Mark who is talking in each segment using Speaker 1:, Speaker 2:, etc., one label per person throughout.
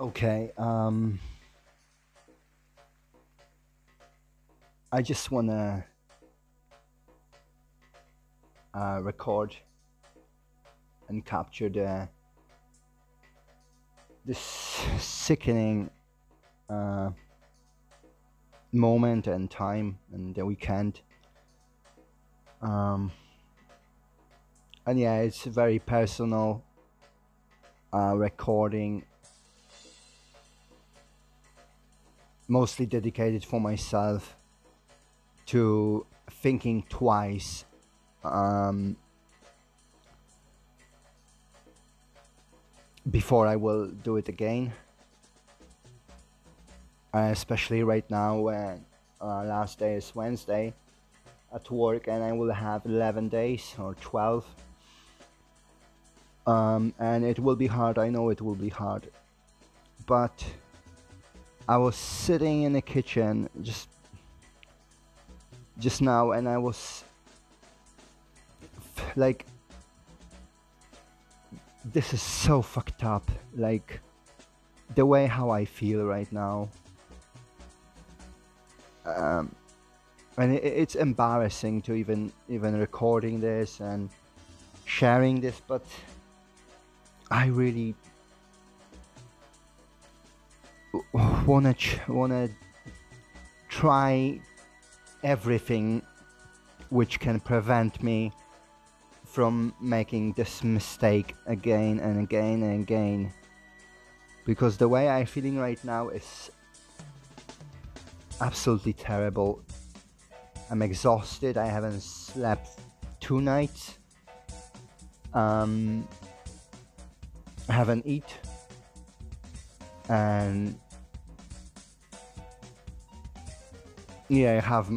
Speaker 1: Okay. Um, I just wanna uh, record and capture the this sickening uh, moment and time and the weekend. Um, and yeah, it's a very personal uh, recording, mostly dedicated for myself to thinking twice. Um, before I will do it again. Uh, especially right now when uh, last day is Wednesday at work and I will have 11 days or 12 um, and it will be hard I know it will be hard but I was sitting in the kitchen just just now and I was like this is so fucked up like the way how I feel right now. Um, and it, it's embarrassing to even even recording this and sharing this but I really wanna wanna try everything which can prevent me from making this mistake again and again and again because the way I'm feeling right now is absolutely terrible. I'm exhausted. I haven't slept two nights. Um, I haven't eat, and yeah, I have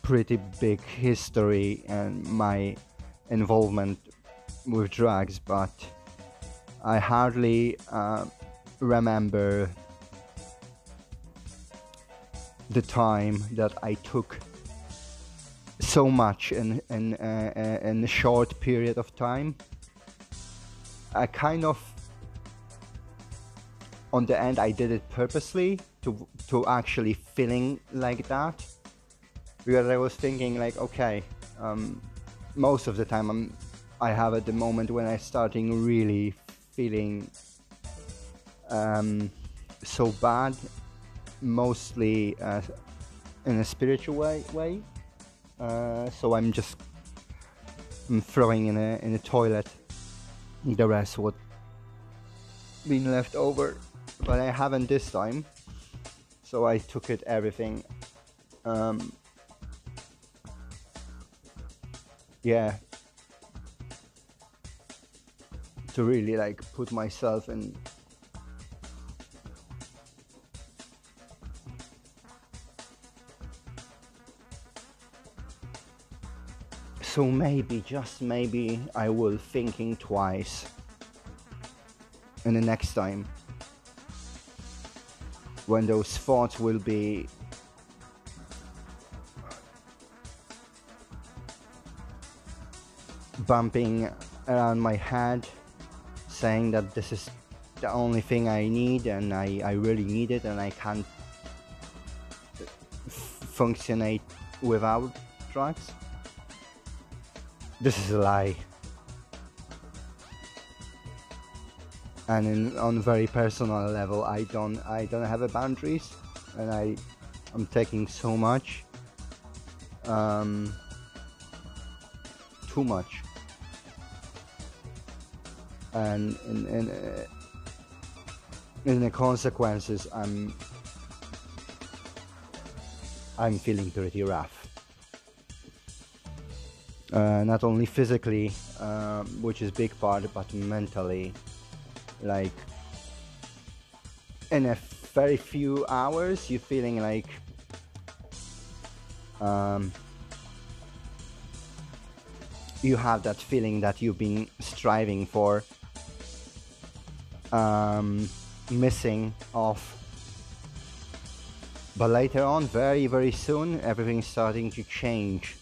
Speaker 1: pretty big history and my involvement with drugs, but I hardly uh, remember the time that I took so much in in uh, uh, in a short period of time. I kind of on the end I did it purposely to to actually feeling like that because I was thinking like okay um, most of the time I'm I have at the moment when I starting really feeling um, so bad mostly uh, in a spiritual way. way. Uh, so I'm just I'm throwing in a in a toilet the rest what been left over, but I haven't this time. So I took it everything. Um, yeah, to really like put myself in so maybe just maybe i will thinking twice and the next time when those thoughts will be bumping around my head saying that this is the only thing i need and i, I really need it and i can't functionate without drugs this is a lie. And in, on a very personal level, I don't I don't have a boundaries, and I I'm taking so much, um, too much, and in in, uh, in the consequences, I'm I'm feeling pretty rough uh, not only physically, um, which is big part, but mentally. Like in a very few hours, you're feeling like um, you have that feeling that you've been striving for, um, missing off. But later on, very very soon, everything's starting to change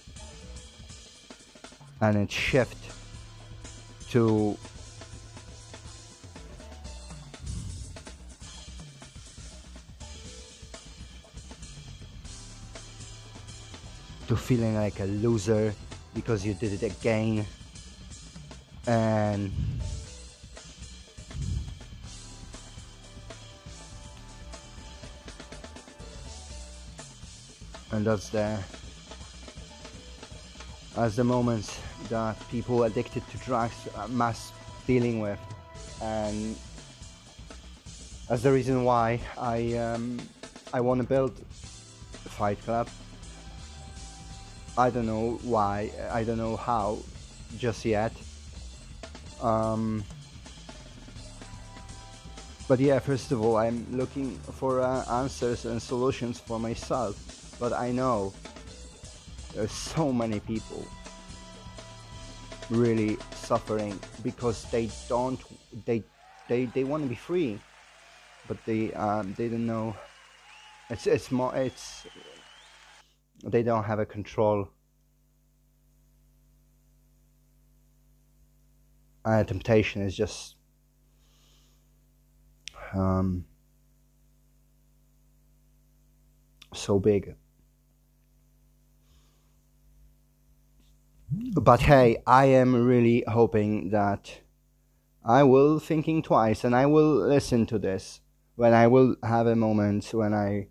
Speaker 1: and it shift to to feeling like a loser because you did it again. And and that's the as the moments that people addicted to drugs must dealing with. And that's the reason why I um, I want to build Fight Club I don't know why I don't know how just yet. Um, but yeah first of all I'm looking for uh, answers and solutions for myself but I know there's so many people really suffering because they don't they they they want to be free but they um they don't know. It's it's more it's they don't have a control and temptation is just um so big. But hey, I am really hoping that I will thinking twice and I will listen to this when I will have a moment when I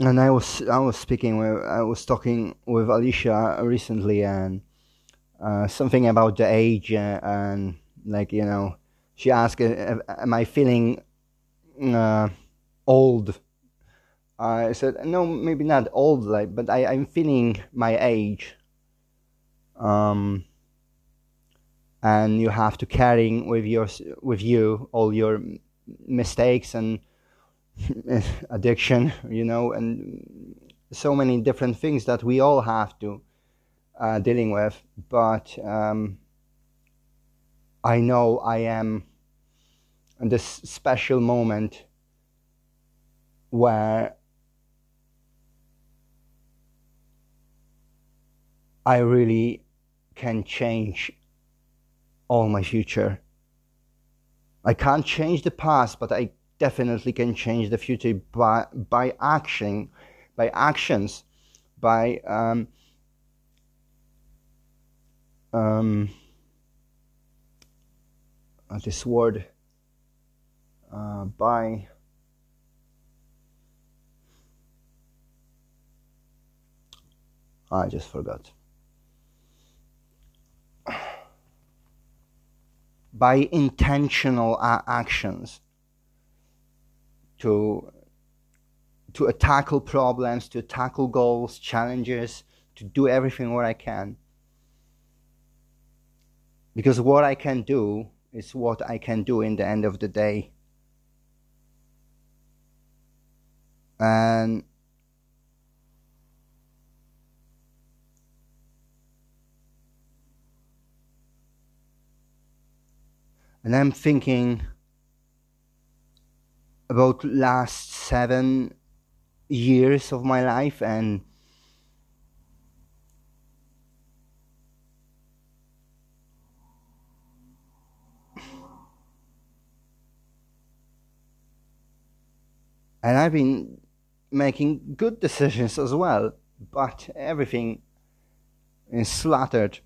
Speaker 1: and I was I was speaking with I was talking with Alicia recently and uh, something about the age uh, and like you know she asked, uh, "Am I feeling uh, old?" I said, "No, maybe not old, like, but I, I'm feeling my age." Um, and you have to carrying with your with you all your mistakes and addiction, you know, and so many different things that we all have to uh, dealing with. But um, I know I am in this special moment where I really can change all my future. I can't change the past, but I definitely can change the future by by action, by actions, by um, um, uh, this word uh, by I just forgot. By intentional actions to to tackle problems to tackle goals challenges to do everything what I can because what I can do is what I can do in the end of the day. And and I'm thinking about last seven years of my life and and I've been making good decisions as well, but everything is slaughtered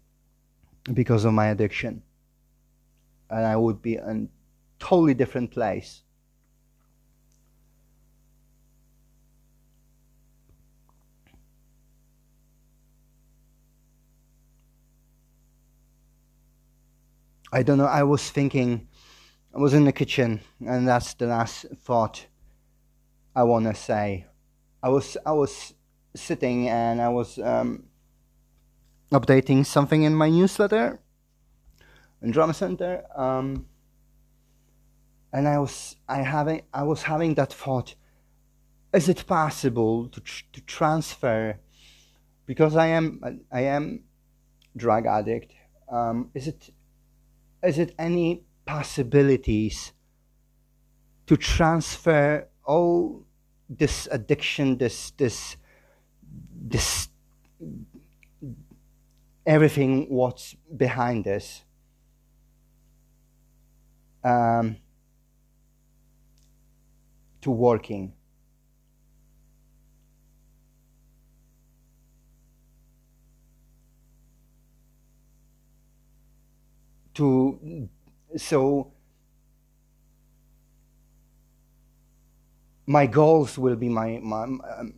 Speaker 1: because of my addiction. And I would be in a totally different place. I don't know, I was thinking, I was in the kitchen, and that's the last thought I want to say. I was I was sitting and I was um, updating something in my newsletter in Drama Center, um, and I was I having I was having that thought: Is it possible to tr- to transfer? Because I am I am drug addict. Um, is it is it any possibilities to transfer all this addiction, this this this everything what's behind this um, to working. To so my goals will be my my um,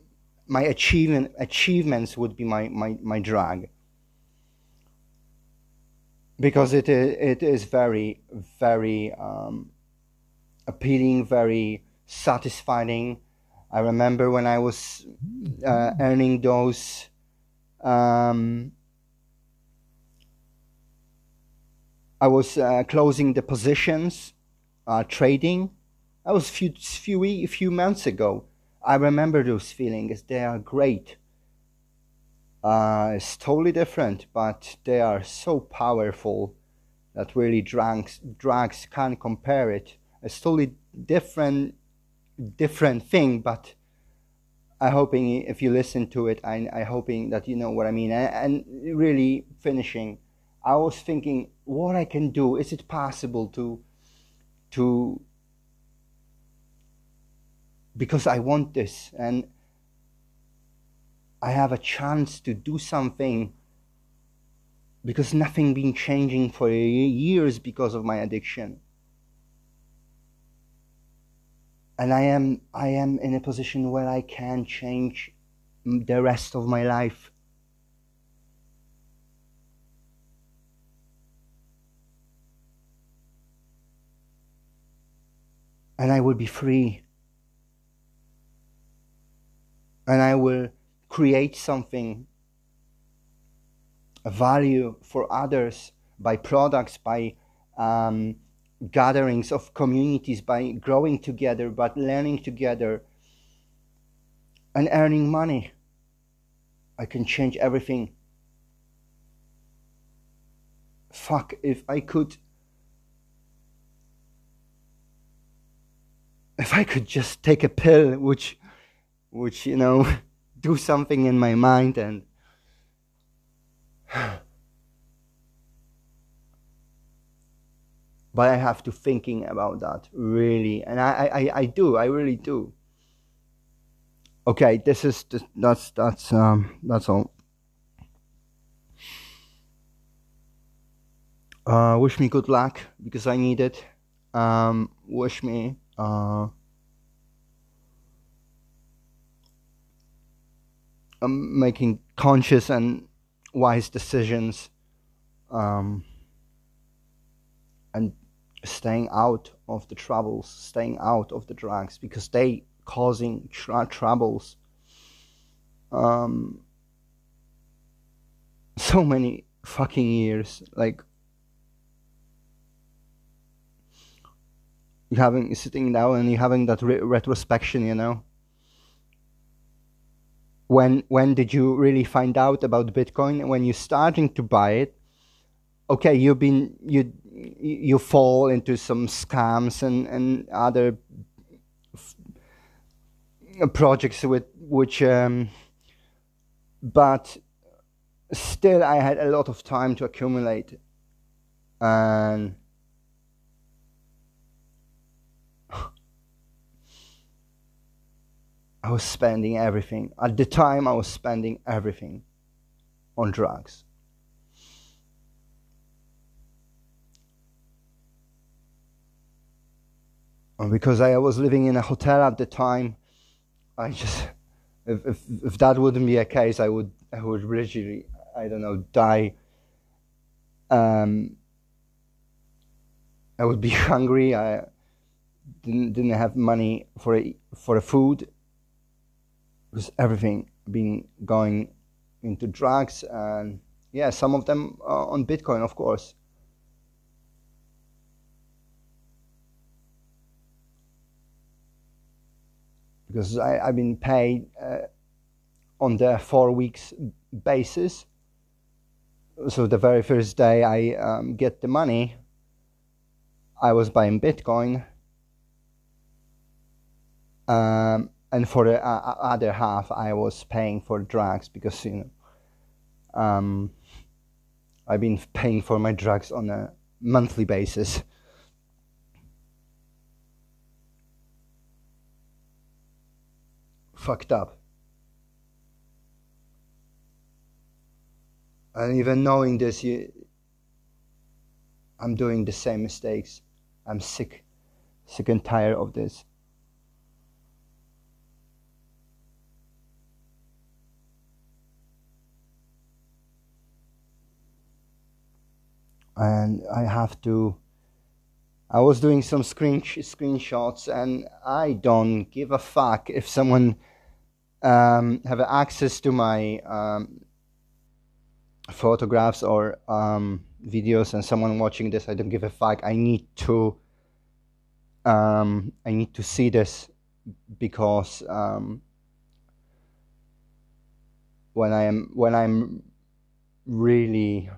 Speaker 1: my achievement achievements would be my my, my drag because it is, it is very very um, appealing very satisfying. I remember when i was uh, earning those um, i was uh, closing the positions uh, trading that was a few few few months ago. I remember those feelings. They are great. Uh, it's totally different, but they are so powerful that really drugs drugs can't compare it. It's totally different different thing, but I'm hoping if you listen to it, I I hoping that you know what I mean. And, and really finishing, I was thinking what I can do. Is it possible to to because I want this and I have a chance to do something because nothing been changing for years because of my addiction and I am I am in a position where I can change the rest of my life and I will be free and I will create something, a value for others by products, by um, gatherings of communities, by growing together, but learning together and earning money. I can change everything. Fuck, if I could. If I could just take a pill, which which you know do something in my mind and but I have to thinking about that really, and I, I, I do, I really do. Okay, this is that's that's um that's all. Uh, wish me good luck because I need it. Um, wish me uh um, making conscious and wise decisions um, and staying out of the troubles, staying out of the drugs because they causing tra- troubles. Um, so many fucking years, like you having sitting down and you having that re- retrospection, you know when when did you really find out about Bitcoin? When you're starting to buy it, okay, you've been you you fall into some scams and and other f- projects with which, um, but still, I had a lot of time to accumulate, and I was spending everything. At the time, I was spending everything on drugs. And because I was living in a hotel at the time, I just, if, if, if that wouldn't be a case, I would, I would literally, I don't know, die. Um, I would be hungry. I didn't, didn't have money for a, for a food with everything being going into drugs and yeah, some of them on Bitcoin, of course. Because I, I've been paid uh, on the four weeks basis. So the very first day I um, get the money, I was buying Bitcoin. Um, and for the uh, uh, other half, I was paying for drugs because you know, um, I've been paying for my drugs on a monthly basis. Fucked up. And even knowing this, you, I'm doing the same mistakes. I'm sick, sick and tired of this. And I have to. I was doing some screen screenshots, and I don't give a fuck if someone um, have access to my um, photographs or um, videos and someone watching this i don't give a fuck i need to um, i need to see this because um, when i am when i'm really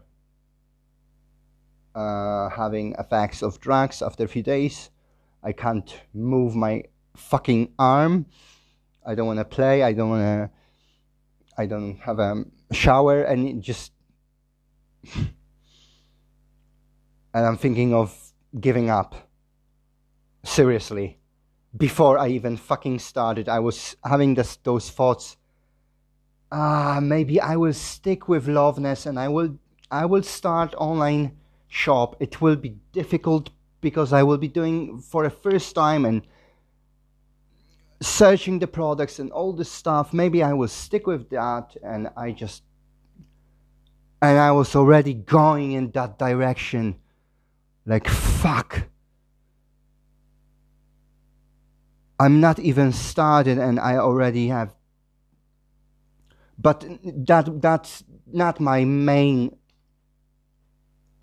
Speaker 1: uh, having effects of drugs after a few days i can't move my fucking arm i don't want to play i don't want to i don't have a shower and just and I'm thinking of giving up. Seriously. Before I even fucking started, I was having this, those thoughts. Ah, maybe I will stick with Loveness and I will I will start online shop. It will be difficult because I will be doing for the first time and searching the products and all this stuff. Maybe I will stick with that and I just and I was already going in that direction. Like, fuck. I'm not even started and I already have. But that that's not my main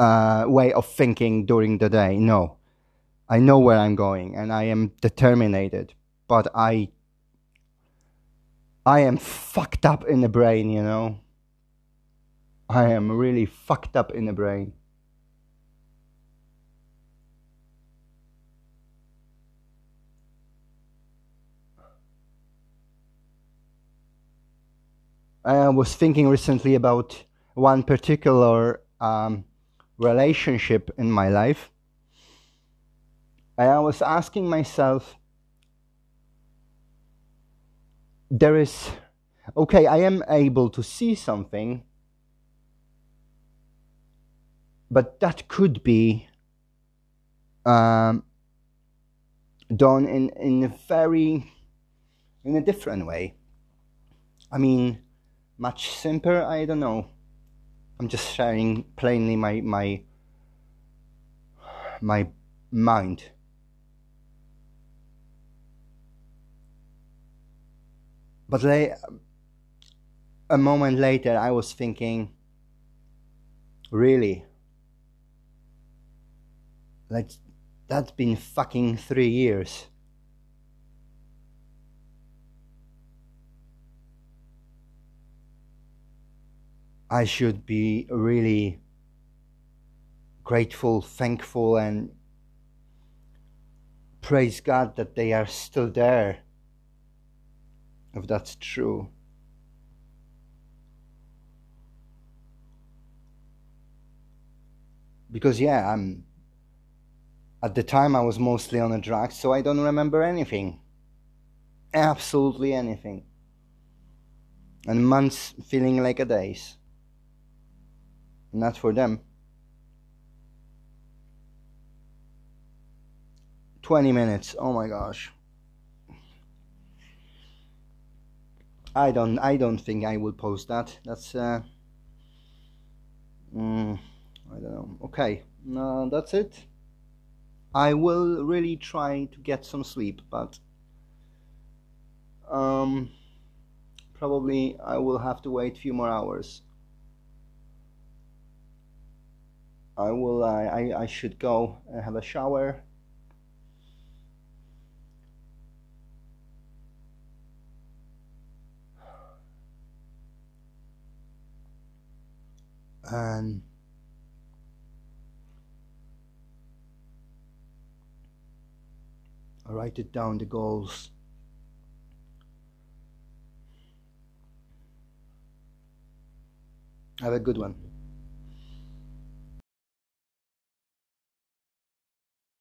Speaker 1: uh, way of thinking during the day. No. I know where I'm going and I am determined. But I I am fucked up in the brain, you know. I am really fucked up in the brain. I was thinking recently about one particular um, relationship in my life. And I was asking myself, there is, okay, I am able to see something but that could be um, done in, in a very in a different way i mean much simpler i don't know i'm just sharing plainly my my my mind but a moment later i was thinking really like, that's been fucking three years. I should be really grateful, thankful, and praise God that they are still there, if that's true. Because, yeah, I'm at the time, I was mostly on a drug, so I don't remember anything. Absolutely anything. And months feeling like a days. Not for them. 20 minutes. Oh my gosh. I don't I don't think I will post that. That's uh mm, I don't know. Okay. No, that's it. I will really try to get some sleep, but um, probably I will have to wait a few more hours. I will. I, I, I should go and have a shower. And I write it down the goals. Have a good one.